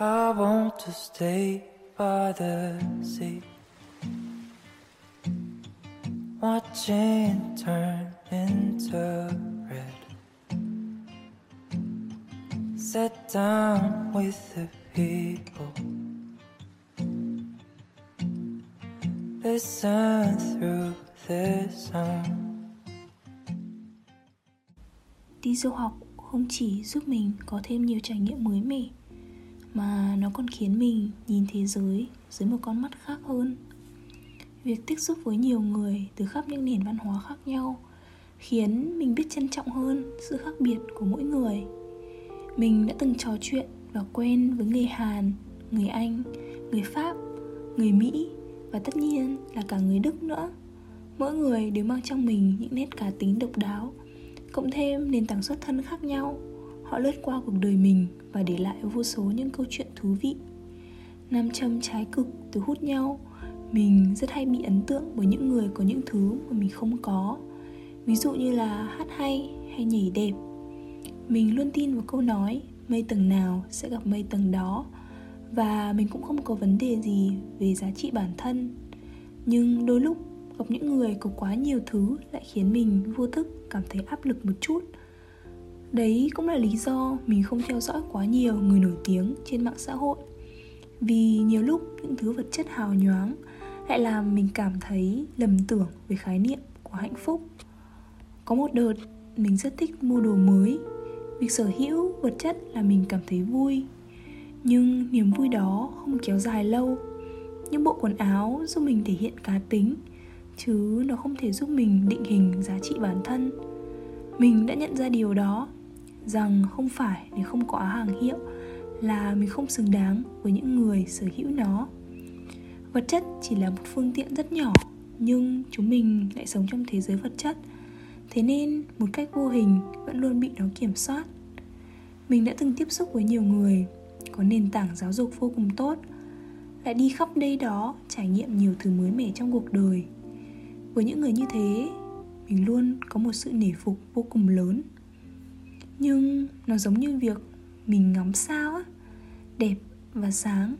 I want to stay by the sea. Watching turn into red. Sit down with the people. Listen through their song Đi du học không chỉ giúp mình có thêm nhiều trải nghiệm mới mẻ mà nó còn khiến mình nhìn thế giới dưới một con mắt khác hơn. Việc tiếp xúc với nhiều người từ khắp những nền văn hóa khác nhau khiến mình biết trân trọng hơn sự khác biệt của mỗi người. Mình đã từng trò chuyện và quen với người hàn, người anh, người pháp, người mỹ và tất nhiên là cả người đức nữa. Mỗi người đều mang trong mình những nét cá tính độc đáo, cộng thêm nền tảng xuất thân khác nhau họ lướt qua cuộc đời mình và để lại vô số những câu chuyện thú vị. Nam châm trái cực từ hút nhau. Mình rất hay bị ấn tượng bởi những người có những thứ mà mình không có. Ví dụ như là hát hay hay nhảy đẹp. Mình luôn tin vào câu nói, mây tầng nào sẽ gặp mây tầng đó. Và mình cũng không có vấn đề gì về giá trị bản thân. Nhưng đôi lúc gặp những người có quá nhiều thứ lại khiến mình vô thức cảm thấy áp lực một chút đấy cũng là lý do mình không theo dõi quá nhiều người nổi tiếng trên mạng xã hội. Vì nhiều lúc những thứ vật chất hào nhoáng lại làm mình cảm thấy lầm tưởng về khái niệm của hạnh phúc. Có một đợt, mình rất thích mua đồ mới. Việc sở hữu vật chất là mình cảm thấy vui. Nhưng niềm vui đó không kéo dài lâu. Những bộ quần áo giúp mình thể hiện cá tính, chứ nó không thể giúp mình định hình giá trị bản thân. Mình đã nhận ra điều đó rằng không phải để không có hàng hiệu, là mình không xứng đáng với những người sở hữu nó. Vật chất chỉ là một phương tiện rất nhỏ, nhưng chúng mình lại sống trong thế giới vật chất. Thế nên một cách vô hình vẫn luôn bị nó kiểm soát. Mình đã từng tiếp xúc với nhiều người, có nền tảng giáo dục vô cùng tốt, lại đi khắp đây đó trải nghiệm nhiều thứ mới mẻ trong cuộc đời. Với những người như thế, mình luôn có một sự nể phục vô cùng lớn nhưng nó giống như việc mình ngắm sao á. Đẹp và sáng,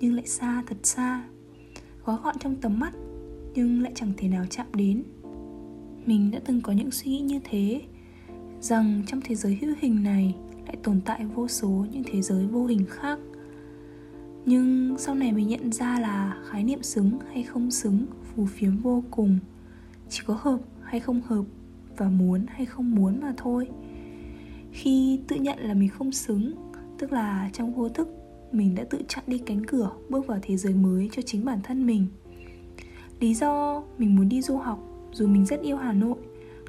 nhưng lại xa thật xa. Gói gọn trong tầm mắt, nhưng lại chẳng thể nào chạm đến. Mình đã từng có những suy nghĩ như thế, rằng trong thế giới hữu hình này lại tồn tại vô số những thế giới vô hình khác. Nhưng sau này mình nhận ra là khái niệm xứng hay không xứng phù phiếm vô cùng. Chỉ có hợp hay không hợp và muốn hay không muốn mà thôi khi tự nhận là mình không xứng, tức là trong vô thức, mình đã tự chặn đi cánh cửa, bước vào thế giới mới cho chính bản thân mình. Lý do mình muốn đi du học, dù mình rất yêu hà nội,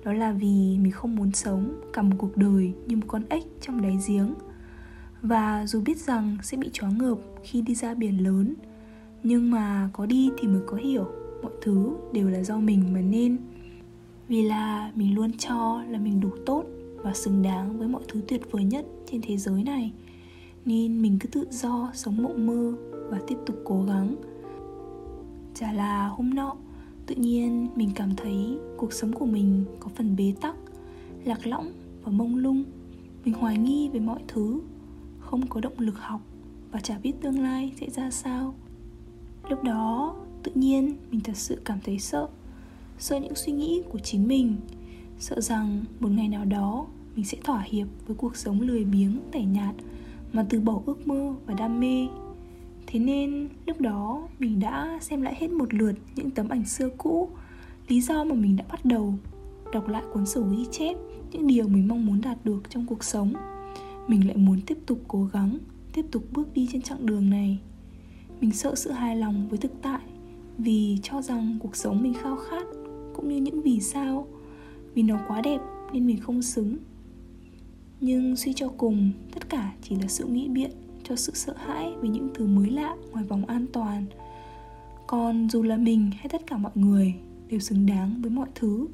đó là vì mình không muốn sống cả một cuộc đời như một con ếch trong đáy giếng. Và dù biết rằng sẽ bị chó ngợp khi đi ra biển lớn, nhưng mà có đi thì mới có hiểu, mọi thứ đều là do mình mà nên. Vì là mình luôn cho là mình đủ tốt và xứng đáng với mọi thứ tuyệt vời nhất trên thế giới này. Nên mình cứ tự do sống mộng mơ và tiếp tục cố gắng. Chả là hôm nọ, tự nhiên mình cảm thấy cuộc sống của mình có phần bế tắc, lạc lõng và mông lung. Mình hoài nghi về mọi thứ, không có động lực học và chả biết tương lai sẽ ra sao. Lúc đó, tự nhiên mình thật sự cảm thấy sợ sợ những suy nghĩ của chính mình, sợ rằng một ngày nào đó mình sẽ thỏa hiệp với cuộc sống lười biếng, tẻ nhạt mà từ bỏ ước mơ và đam mê. Thế nên, lúc đó mình đã xem lại hết một lượt những tấm ảnh xưa cũ, lý do mà mình đã bắt đầu đọc lại cuốn sổ ghi chép, những điều mình mong muốn đạt được trong cuộc sống. Mình lại muốn tiếp tục cố gắng, tiếp tục bước đi trên chặng đường này. Mình sợ sự hài lòng với thực tại, vì cho rằng cuộc sống mình khao khát cũng như những vì sao. Vì nó quá đẹp nên mình không xứng nhưng suy cho cùng, tất cả chỉ là sự nghĩ biện cho sự sợ hãi về những thứ mới lạ ngoài vòng an toàn. Còn dù là mình hay tất cả mọi người đều xứng đáng với mọi thứ,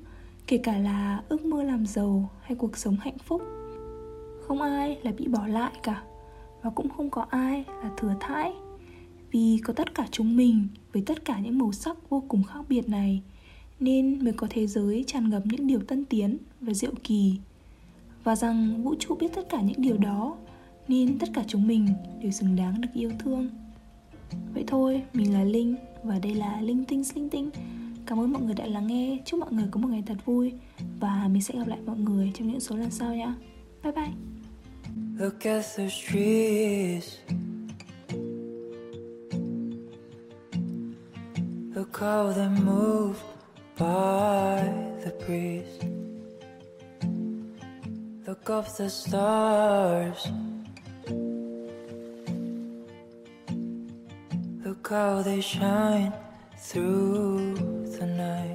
kể cả là ước mơ làm giàu hay cuộc sống hạnh phúc, không ai là bị bỏ lại cả và cũng không có ai là thừa thãi. Vì có tất cả chúng mình, với tất cả những màu sắc vô cùng khác biệt này, nên mới có thế giới tràn ngập những điều tân tiến và diệu kỳ và rằng vũ trụ biết tất cả những điều đó, nên tất cả chúng mình đều xứng đáng được yêu thương. Vậy thôi, mình là linh và đây là linh tinh linh tinh. Cảm ơn mọi người đã lắng nghe. Chúc mọi người có một ngày thật vui và mình sẽ gặp lại mọi người trong những số lần sau nhé bye bye. Look at those trees. Look how they move by the breeze. Look up the stars. Look how they shine through the night